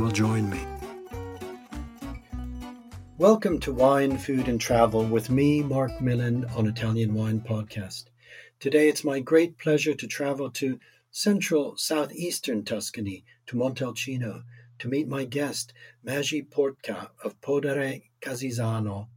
will join me. Welcome to Wine, Food and Travel with me, Marc Millon, on Italian Wine Podcast. Today it's my great pleasure to travel to central southeastern Tuscany, to Montalcino, to meet my guest, Magi Portka of Podere Casisano,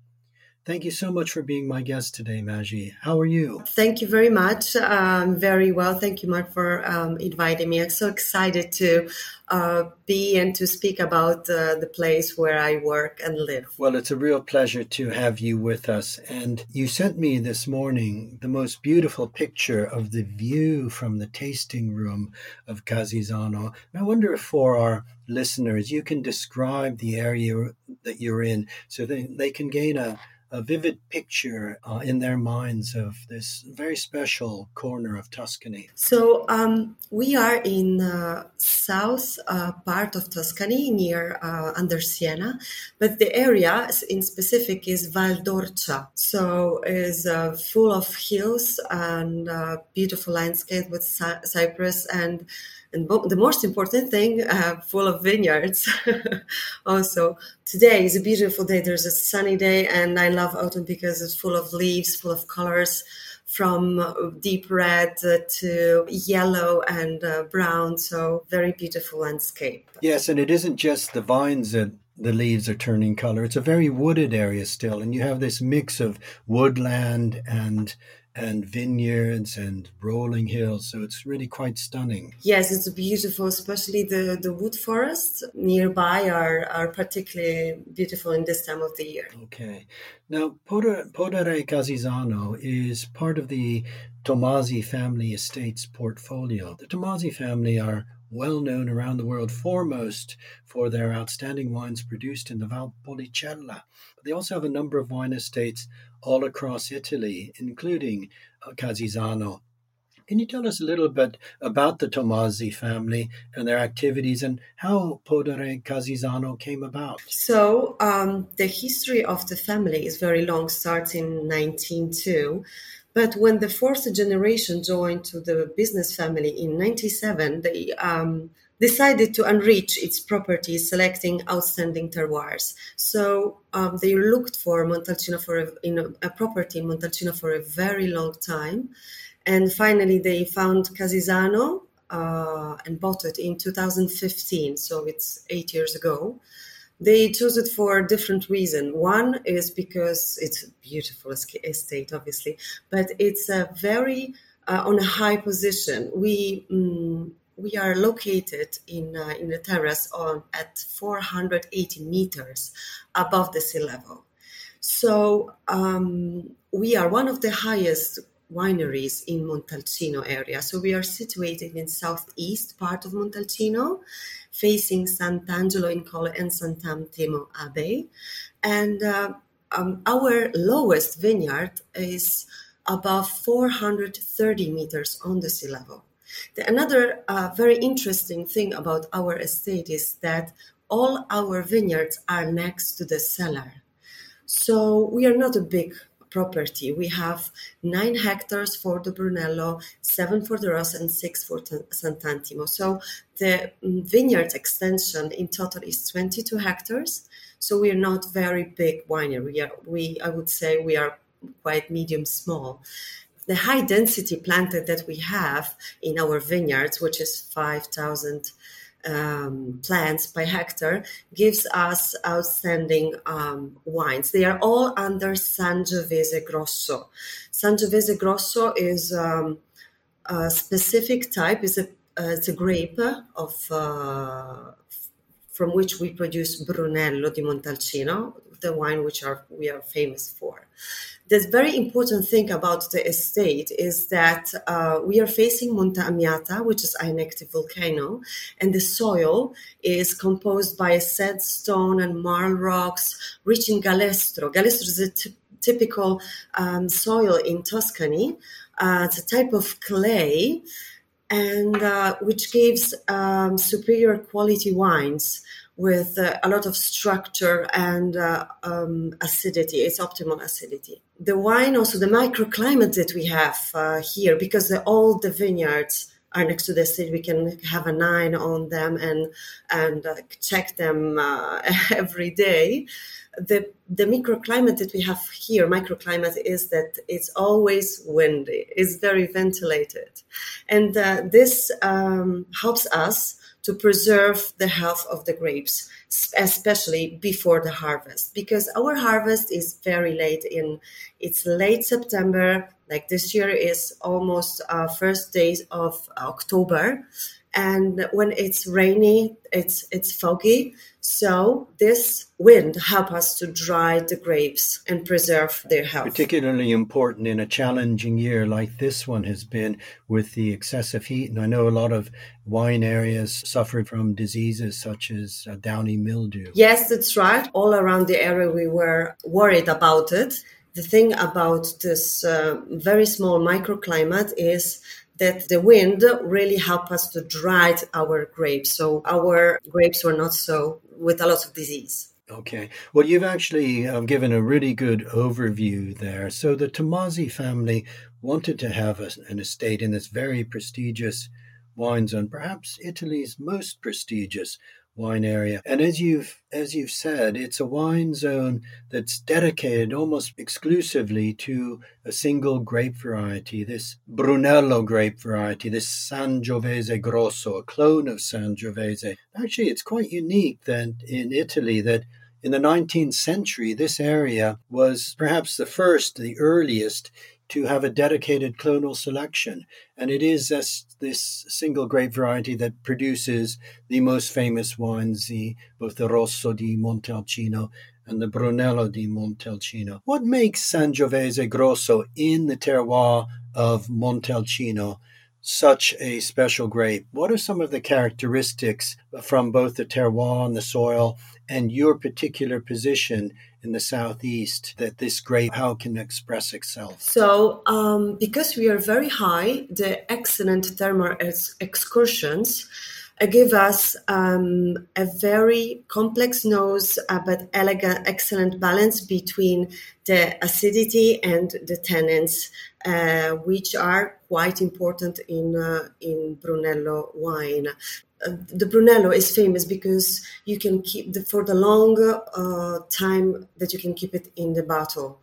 Thank you so much for being my guest today, Magi. How are you? Thank you very much. Um, very well. Thank you, Marc, for um, inviting me. I'm so excited to uh, be and to speak about uh, the place where I work and live. Well, it's a real pleasure to have you with us. And you sent me this morning the most beautiful picture of the view from the tasting room of Casisano. I wonder if for our listeners, you can describe the area that you're in so they, they can gain a a vivid picture uh, in their minds of this very special corner of Tuscany. So um, we are in uh, south uh, part of Tuscany near uh, under Siena, but the area in specific is Val d'Orcia. So is uh, full of hills and beautiful landscape with cypress and and the most important thing, uh, full of vineyards. also, today is a beautiful day. There's a sunny day, and I love autumn because it's full of leaves, full of colors, from deep red to yellow and uh, brown. So, very beautiful landscape. Yes, and it isn't just the vines that the leaves are turning color. It's a very wooded area still, and you have this mix of woodland and and vineyards and rolling hills. So it's really quite stunning. Yes, it's beautiful, especially the, the wood forests nearby are, are particularly beautiful in this time of the year. Okay. Now, Podere, Podere Casisano is part of the Tommasi family estates portfolio. The Tommasi family are well known around the world, foremost for their outstanding wines produced in the Valpolicella. But they also have a number of wine estates all across Italy, including uh, Casisano. Can you tell us a little bit about the Tommasi family and their activities and how Podere Casisano came about? So, um, the history of the family is very long, starts in 1902. But when the fourth generation joined to the business family in 97, they um, decided to enrich its properties, selecting outstanding terroirs. So um, they looked for Montalcino for a, in a, a, property in Montalcino for a very long time, and finally they found Casisano uh, and bought it in 2015. So it's eight years ago. They chose it for a different reason. One is because it's a beautiful estate, obviously, but it's a very uh, on a high position. We mm, we are located in uh, in a terrace on at 480 meters above the sea level. So um, we are one of the highest wineries in Montalcino area. So we are situated in southeast part of Montalcino, facing Sant'Angelo in Colle and Sant'Antimo Abbey. And uh, um, our lowest vineyard is above 430 meters on the sea level. The, another uh, very interesting thing about our estate is that all our vineyards are next to the cellar. So we are not a big property. We have nine hectares for the Brunello, seven for the Rosso, and six for Sant'Antimo. So the mm, vineyard extension in total is 22 hectares. So we are not very big winery. We are, we, I would say, we are quite medium small the high density planted that we have in our vineyards, which is 5,000 um, plants per hectare gives us outstanding um, wines. They are all under Sangiovese Grosso. Sangiovese Grosso is um, a specific type, is a, uh, it's a grape of uh, from which we produce Brunello di Montalcino, the wine which are we are famous for. The very important thing about the estate is that uh, we are facing Monte Amiata, which is an active volcano, and the soil is composed by sandstone and marl rocks rich in galestro. Galestro is a t- typical um, soil in Tuscany. Uh, it's a type of clay and uh, which gives um, superior quality wines with uh, a lot of structure and uh, um, acidity. It's optimal acidity. The wine, also the microclimate that we have uh, here, because the, all the vineyards are next to the estate, we can have an eye on them and and uh, check them uh, every day. The the microclimate that we have here, microclimate, is that it's always windy. It's very ventilated, and uh, this um, helps us to preserve the health of the grapes, especially before the harvest, because our harvest is very late in, it's late September, like this year is almost uh, first days of October. And when it's rainy, it's, it's foggy. So this wind help us to dry the grapes and preserve their health. Particularly important in a challenging year like this one has been with the excessive heat. And I know a lot of wine areas suffer from diseases such as uh, downy mildew. Yes, that's right. All around the area, we were worried about it. The thing about this uh, very small microclimate is that the wind really helped us to dry our grapes. So our grapes were not so with a lot of disease. Okay. Well, you've actually um, given a really good overview there. So the Tommasi family wanted to have a, an estate in this very prestigious wine zone, perhaps Italy's most prestigious wine area. And as you've as you've said, it's a wine zone that's dedicated almost exclusively to a single grape variety, this Brunello grape variety, this Sangiovese Grosso, a clone of Sangiovese. Actually, it's quite unique that in Italy that in the 19th century, this area was perhaps the first, the earliest to have a dedicated clonal selection. And it is this, this single grape variety that produces the most famous wines, the, both the Rosso di Montalcino and the Brunello di Montalcino. What makes Sangiovese Grosso in the terroir of Montalcino such a special grape? What are some of the characteristics from both the terroir and the soil and your particular position in the southeast that this grape how can express itself? So, um, because we are very high, the excellent thermal excursions uh, give us um, a very complex nose, uh, but elegant, excellent balance between the acidity and the tannins, uh, which are quite important in uh, in Brunello wine. Uh, the Brunello is famous because you can keep the, for the long uh, time that you can keep it in the bottle.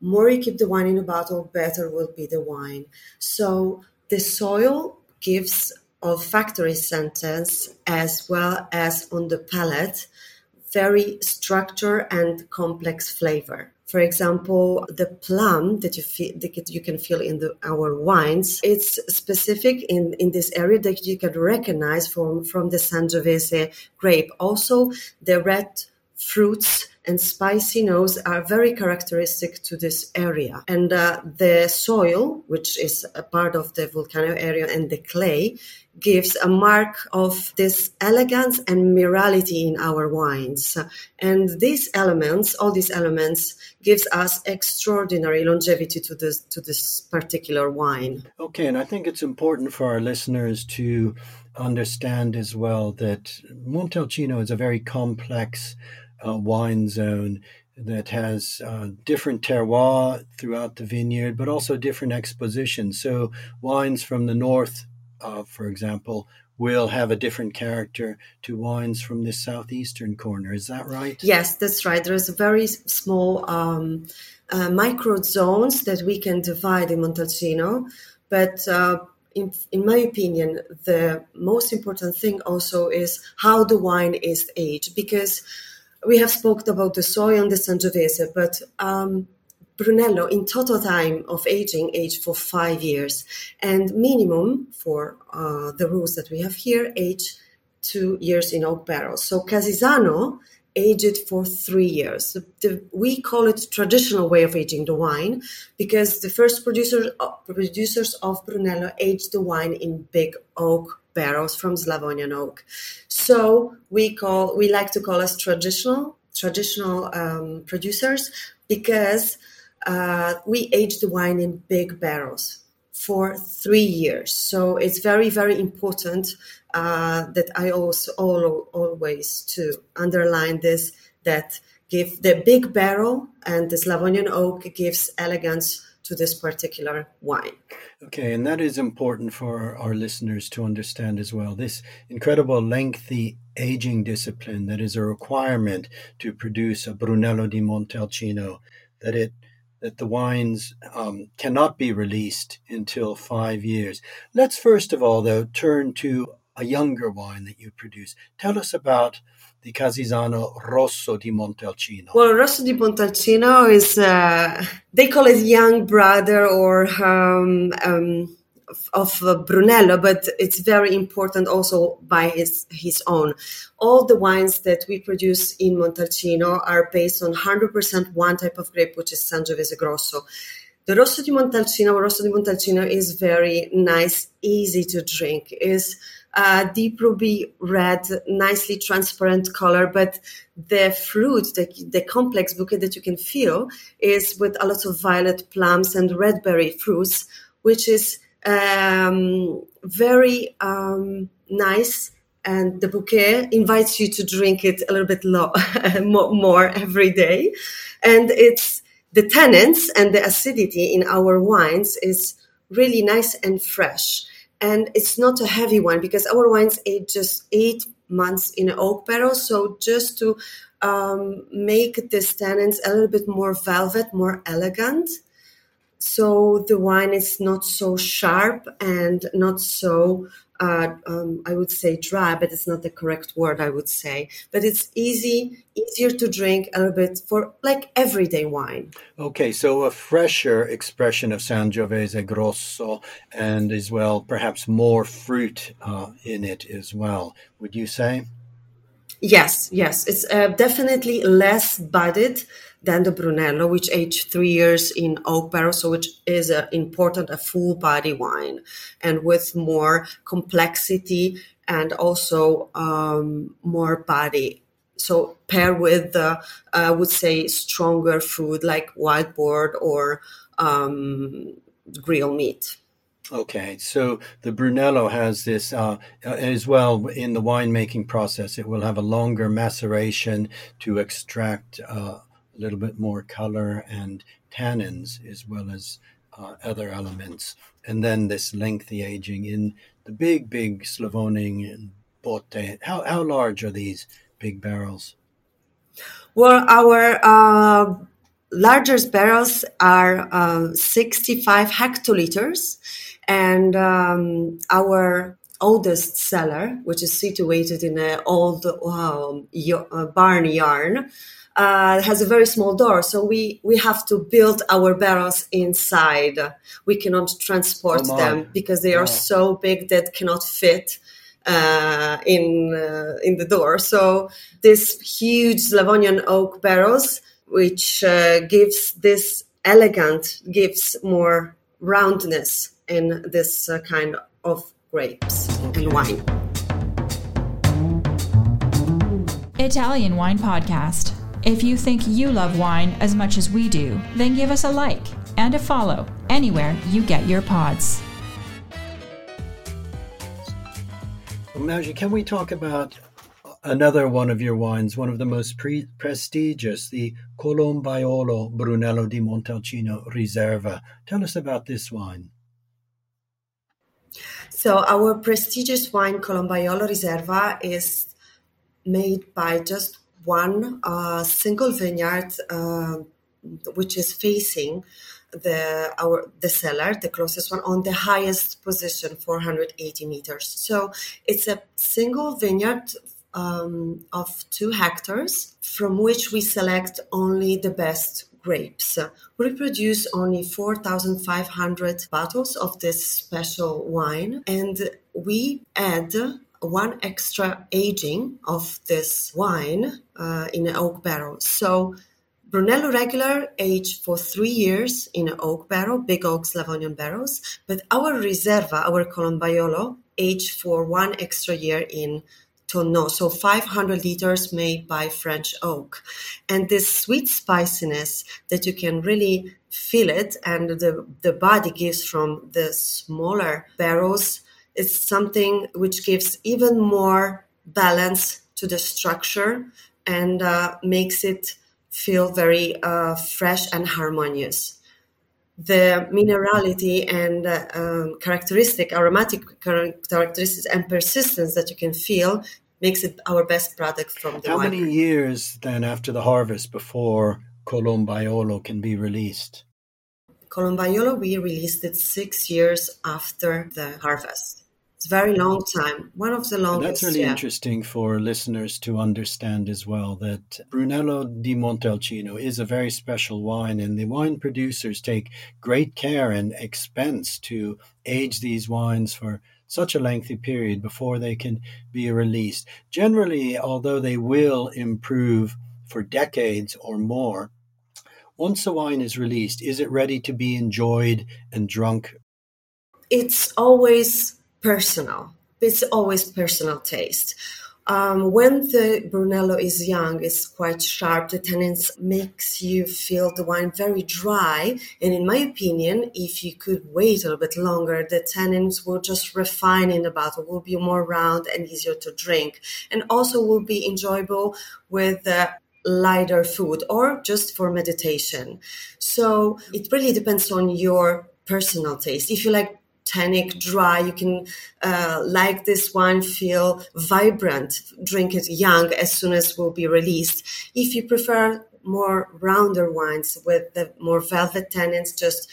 More you keep the wine in a bottle, better will be the wine. So the soil gives olfactory sentence as well as on the palate very structure and complex flavor. For example, the plum that you feel that you can feel in the, our wines, it's specific in, in this area that you can recognize from, from the Sangiovese grape. Also, the red fruits and spicy nose are very characteristic to this area. And uh, the soil, which is a part of the volcano area, and the clay gives a mark of this elegance and mirality in our wines. And these elements, all these elements, gives us extraordinary longevity to this to this particular wine. Okay, and I think it's important for our listeners to understand as well that Montalcino is a very complex uh, wine zone that has uh, different terroir throughout the vineyard, but also different expositions. So wines from the north uh, for example, will have a different character to wines from the southeastern corner. Is that right? Yes, that's right. There's very small um, uh, micro zones that we can divide in Montalcino, but uh, in, in my opinion, the most important thing also is how the wine is aged because we have spoken about the soil and the Sangiovese, but um, Brunello in total time of aging aged for five years and minimum for uh, the rules that we have here age two years in oak barrels. So Casisano aged for three years. The, we call it traditional way of aging the wine because the first producers uh, producers of Brunello aged the wine in big oak barrels from Slavonian oak. So we call we like to call us traditional traditional um, producers because uh, we age the wine in big barrels for three years. So it's very, very important uh, that I also all, always to underline this that give the big barrel and the Slavonian oak gives elegance to this particular wine. Okay, and that is important for our listeners to understand as well. This incredible lengthy aging discipline that is a requirement to produce a Brunello di Montalcino, that it that the wines um, cannot be released until five years. Let's first of all, though, turn to a younger wine that you produce. Tell us about the Casisano Rosso di Montalcino. Well, Rosso di Montalcino is, uh, they call it young brother or um, um, of uh, Brunello, but it's very important also by his, his own. All the wines that we produce in Montalcino are based on 100% one type of grape, which is Sangiovese Grosso. The Rosso di Montalcino, Rosso di Montalcino is very nice, easy to drink. is uh, deep ruby red, nicely transparent color, but the fruit, the, the complex bouquet that you can feel is with a lot of violet plums and red berry fruits, which is um, very um, nice. And the bouquet invites you to drink it a little bit more every day. And it's the tannins and the acidity in our wines is really nice and fresh and it's not a heavy one because our wines age just eight months in oak barrel. So just to um, make the tannins a little bit more velvet more elegant. So the wine is not so sharp and not so uh, um, I would say dry, but it's not the correct word. I would say, but it's easy, easier to drink a little bit for like everyday wine. Okay, so a fresher expression of Sangiovese Grosso, and as well, perhaps more fruit uh, in it as well. Would you say? Yes, yes, it's uh, definitely less budded than the Brunello, which aged three years in oak barrel, so which is a important, a full body wine, and with more complexity and also um, more body. So pair with, I would say, stronger food like wild or um, grill meat. Okay, so the Brunello has this uh, as well in the winemaking process. It will have a longer maceration to extract uh, a little bit more color and tannins as well as uh, other elements. And then this lengthy aging in the big, big Slavonian botte. How, how large are these big barrels? Well, our uh, largest barrels are uh, 65 hectoliters, and um, our oldest cellar, which is situated in an old um, barn yarn, uh, has a very small door, so we we have to build our barrels inside. We cannot transport them because they are so big that cannot fit uh, in uh, in the door. So this huge Slavonian oak barrels, which uh, gives this elegant, gives more roundness in this uh, kind of grapes okay. and wine. Italian Wine Podcast. If you think you love wine as much as we do, then give us a like and a follow anywhere you get your pods. Magi, can we talk about another one of your wines, one of the most pre- prestigious, the Colombaiolo Brunello di Montalcino Riserva? Tell us about this wine. So, our prestigious wine, Colombaiolo Riserva, is made by just one uh, single vineyard uh, which is facing the our the cellar, the closest one, on the highest position, 480 meters. So it's a single vineyard um, of two hectares, from which we select only the best grapes. We produce only 4,500 bottles of this special wine, and we add one extra aging of this wine uh, in an oak barrel. So Brunello regular aged for three years in an oak barrel, big oak Slavonian barrels, but our Reserva, our Colombaiolo, aged for one extra year in Tonneau, so 500 liters made by French oak. And this sweet spiciness that you can really feel it and the, the body gives from the smaller barrels it's something which gives even more balance to the structure and uh, makes it feel very uh, fresh and harmonious. The minerality and uh, um, characteristic, aromatic characteristics and persistence that you can feel makes it our best product from the How wine. many years then after the harvest before Colombaiolo can be released? Colombaiolo, we released it six years after the harvest. It's a very long time. One of the longest. That's really yeah. interesting for listeners to understand as well that Brunello di Montalcino is a very special wine, and the wine producers take great care and expense to age these wines for such a lengthy period before they can be released. Generally, although they will improve for decades or more, once a wine is released, is it ready to be enjoyed and drunk? It's always personal. It's always personal taste. Um, when the Brunello is young, it's quite sharp. The tannins makes you feel the wine very dry. And in my opinion, if you could wait a little bit longer, the tannins will just refine in the bottle, will be more round and easier to drink. And also will be enjoyable with lighter food or just for meditation. So it really depends on your personal taste. If you like tannic, dry. You can uh, like this wine, feel vibrant, drink it young as soon as will be released. If you prefer more rounder wines with the more velvet tannins, just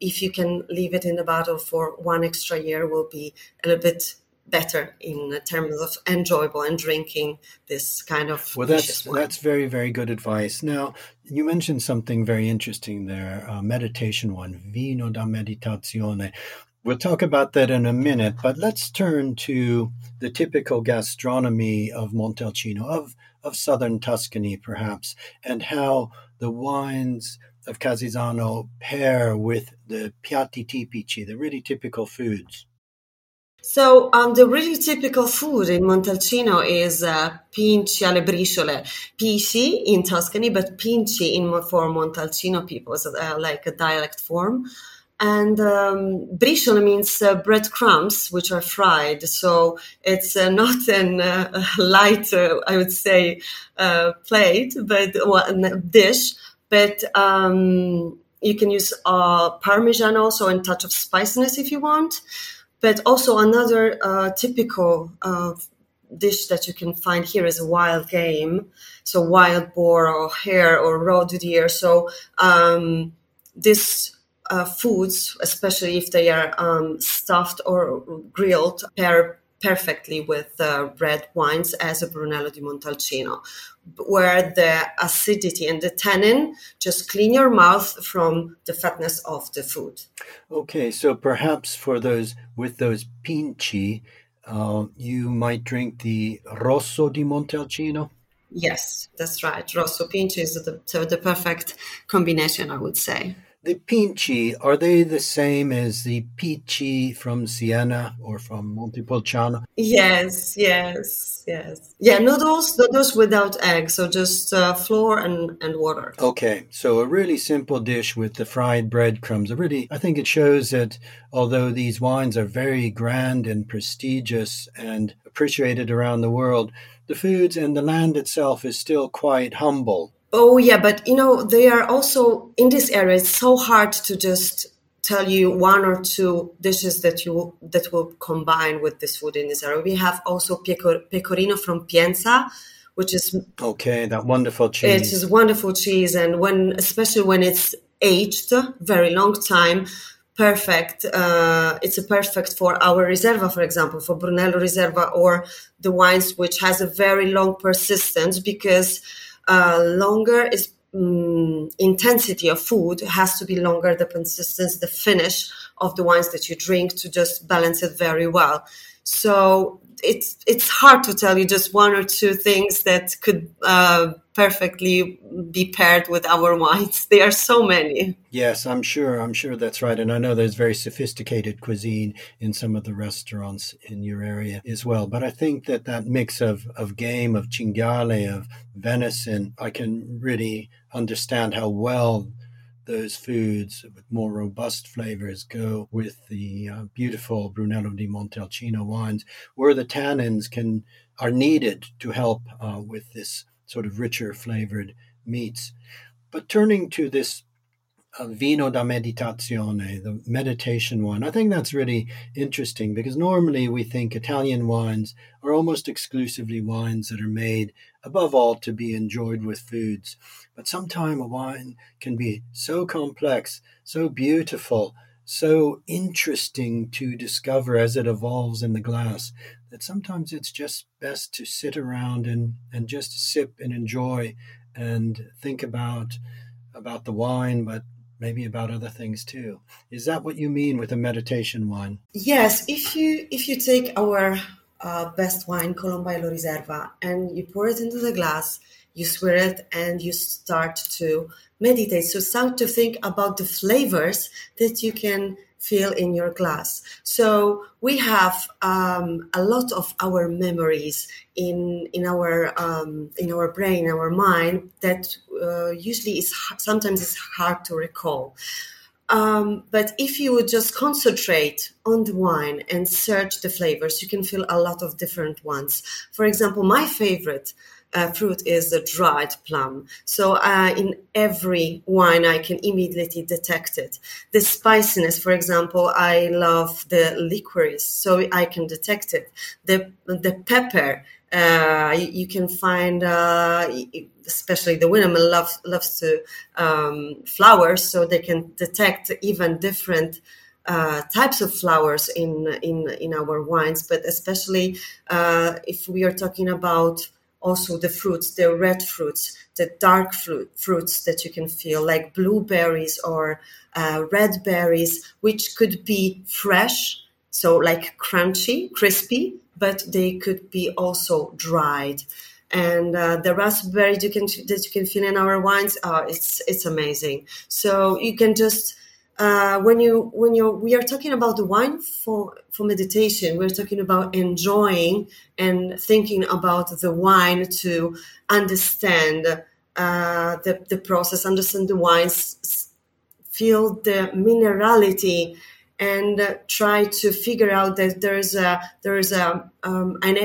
if you can leave it in the bottle for one extra year, will be a little bit better in terms of enjoyable and drinking this kind of well that's that's very very good advice now you mentioned something very interesting there uh, meditation one vino da meditazione We'll talk about that in a minute, but let's turn to the typical gastronomy of Montalcino, of, of southern Tuscany perhaps, and how the wines of Casisano pair with the piatti tipici, the really typical foods. So um, the really typical food in Montalcino is uh, pinci alle briciole, pisci in Tuscany, but pinci in for Montalcino people is uh, like a dialect form and um, means uh, breadcrumbs which are fried. So it's uh, not a uh, light uh, i would say uh, plate but well, dish. But um, you can use uh, parmesan also and touch of spiciness if you want. But also another typical dish that you can find here is wild game. So wild boar or hare or roe deer so um, this uh, foods, especially if they are um, stuffed or grilled, pair perfectly with uh, red wines as a Brunello di Montalcino, where the acidity and the tannin just clean your mouth from the fatness of the food. Okay, so perhaps for those with those pinci, uh, you might drink the Rosso di Montalcino. Yes, that's right. Rosso pinci is the, the perfect combination, I would say. The pinci, are they the same as the pici from Siena or from Montepulciano? Yes, yes, yes. Yeah, noodles, noodles without egg, so just uh, flour and, and water. Okay, so a really simple dish with the fried breadcrumbs. A really, I think it shows that although these wines are very grand and prestigious and appreciated around the world, the foods and the land itself is still quite humble. Oh yeah, but you know they are also in this area. It's so hard to just tell you one or two dishes that you that will combine with this food in this area. We have also pecorino from Pienza, which is okay. That wonderful cheese. It is wonderful cheese, and when especially when it's aged very long time, perfect. Uh, it's a perfect for our Reserva, for example, for Brunello Riserva, or the wines which has a very long persistence because uh, longer is um, intensity of food has to be longer. The consistency the finish of the wines that you drink to just balance it very well. So it's it's hard to tell you just one or two things that could uh, perfectly be paired with our wines. There are so many. Yes, I'm sure. I'm sure that's right, and I know there's very sophisticated cuisine in some of the restaurants in your area as well. But I think that that mix of of game, of cinghiale, of venison, I can really understand how well those foods with more robust flavors go with the uh, beautiful Brunello di Montalcino wines, where the tannins can are needed to help uh, with this sort of richer flavored meats. But turning to this uh, vino da meditazione, the meditation wine. I think that's really interesting because normally we think Italian wines are almost exclusively wines that are made, above all, to be enjoyed with foods. But sometimes a wine can be so complex, so beautiful, so interesting to discover as it evolves in the glass that sometimes it's just best to sit around and, and just sip and enjoy and think about about the wine, but maybe about other things too. Is that what you mean with a meditation wine? Yes. If you if you take our uh, best wine, Colombaiolo Riserva, and you pour it into the glass, you swirl it, and you start to meditate. So start to think about the flavors that you can feel in your glass. So we have um, a lot of our memories in in our um, in our brain, our mind that uh, usually is sometimes it's hard to recall. Um, but if you would just concentrate on the wine and search the flavors, you can feel a lot of different ones. For example, my favorite uh, fruit is the dried plum. So uh, in every wine, I can immediately detect it. The spiciness, for example, I love the licorice, so I can detect it. The the pepper. Uh, you, you, can find, uh, especially the women loves loves to um, flowers, so they can detect even different uh, types of flowers in in in our wines. But especially uh, if we are talking about also the fruits, the red fruits, the dark fruit, fruits that you can feel, like blueberries or uh, red berries, which could be fresh, so like crunchy, crispy, but they could be also dried. And uh, the raspberry you can, that you can feel in our wines, uh, it's it's amazing. So you can just uh, when you when you we are talking about the wine for for meditation we're talking about enjoying and thinking about the wine to understand uh, the, the process understand the wines feel the minerality and try to figure out that there's a there's a um, an,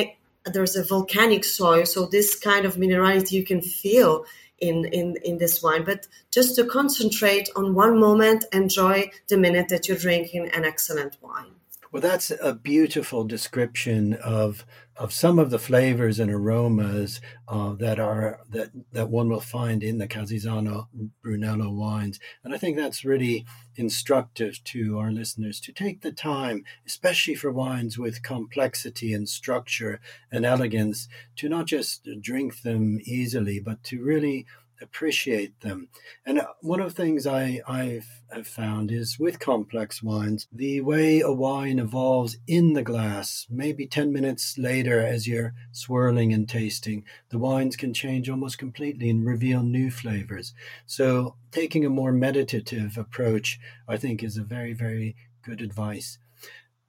there's a volcanic soil. So this kind of minerality you can feel in, in, in this wine, but just to concentrate on one moment, enjoy the minute that you're drinking an excellent wine. Well, that's a beautiful description of of some of the flavors and aromas uh, that are that that one will find in the Casisano Brunello wines, and I think that's really instructive to our listeners to take the time, especially for wines with complexity and structure and elegance, to not just drink them easily, but to really appreciate them. And uh, one of the things I, I've, I've found is with complex wines, the way a wine evolves in the glass, maybe 10 minutes later as you're swirling and tasting, the wines can change almost completely and reveal new flavors. So taking a more meditative approach, I think, is a very, very good advice.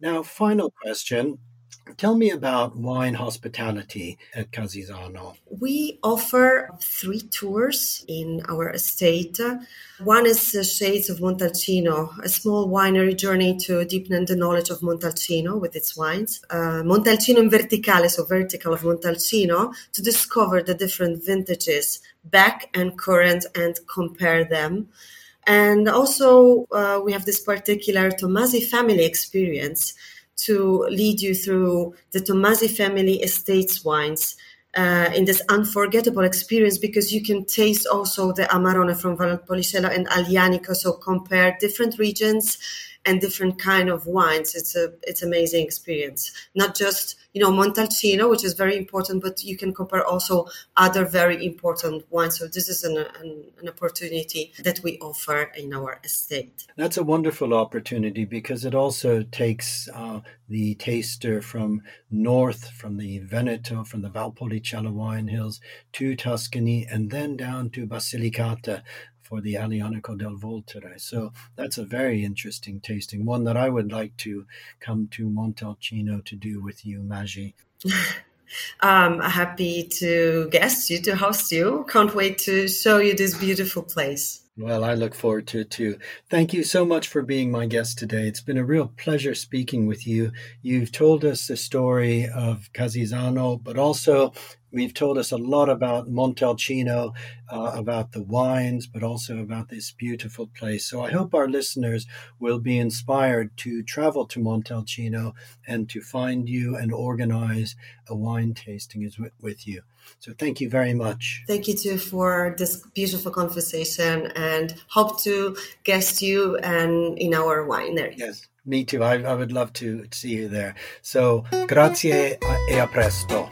Now, final question. Tell me about wine hospitality at Casisano. We offer three tours in our estate. One is the Shades of Montalcino, a small winery journey to deepen the knowledge of Montalcino with its wines. Uh, Montalcino in verticale, so vertical of Montalcino, to discover the different vintages back and current and compare them. And also, uh, we have this particular Tommasi family experience to lead you through the Tommasi family estates wines uh, in this unforgettable experience because you can taste also the Amarone from Valpolicella and Aglianico. So compare different regions and different kind of wines. It's a it's amazing experience. Not just you know Montalcino, which is very important, but you can compare also other very important wines. So this is an, an, an opportunity that we offer in our estate. That's a wonderful opportunity because it also takes uh, the taster from north, from the Veneto, from the Valpolicella wine hills to Tuscany, and then down to Basilicata, for the Aglianico del Vulture. So that's a very interesting tasting, one that I would like to come to Montalcino to do with you, Magi. I'm um, happy to guest you, to host you. Can't wait to show you this beautiful place. Well, I look forward to it too. Thank you so much for being my guest today. It's been a real pleasure speaking with you. You've told us the story of Casisano, but also We've told us a lot about Montalcino, uh, about the wines, but also about this beautiful place. So I hope our listeners will be inspired to travel to Montalcino and to find you and organize a wine tasting with you. So thank you very much. Thank you too for this beautiful conversation and hope to guest you and in our winery. Yes. Me too. I, I would love to see you there. So, grazie e a presto.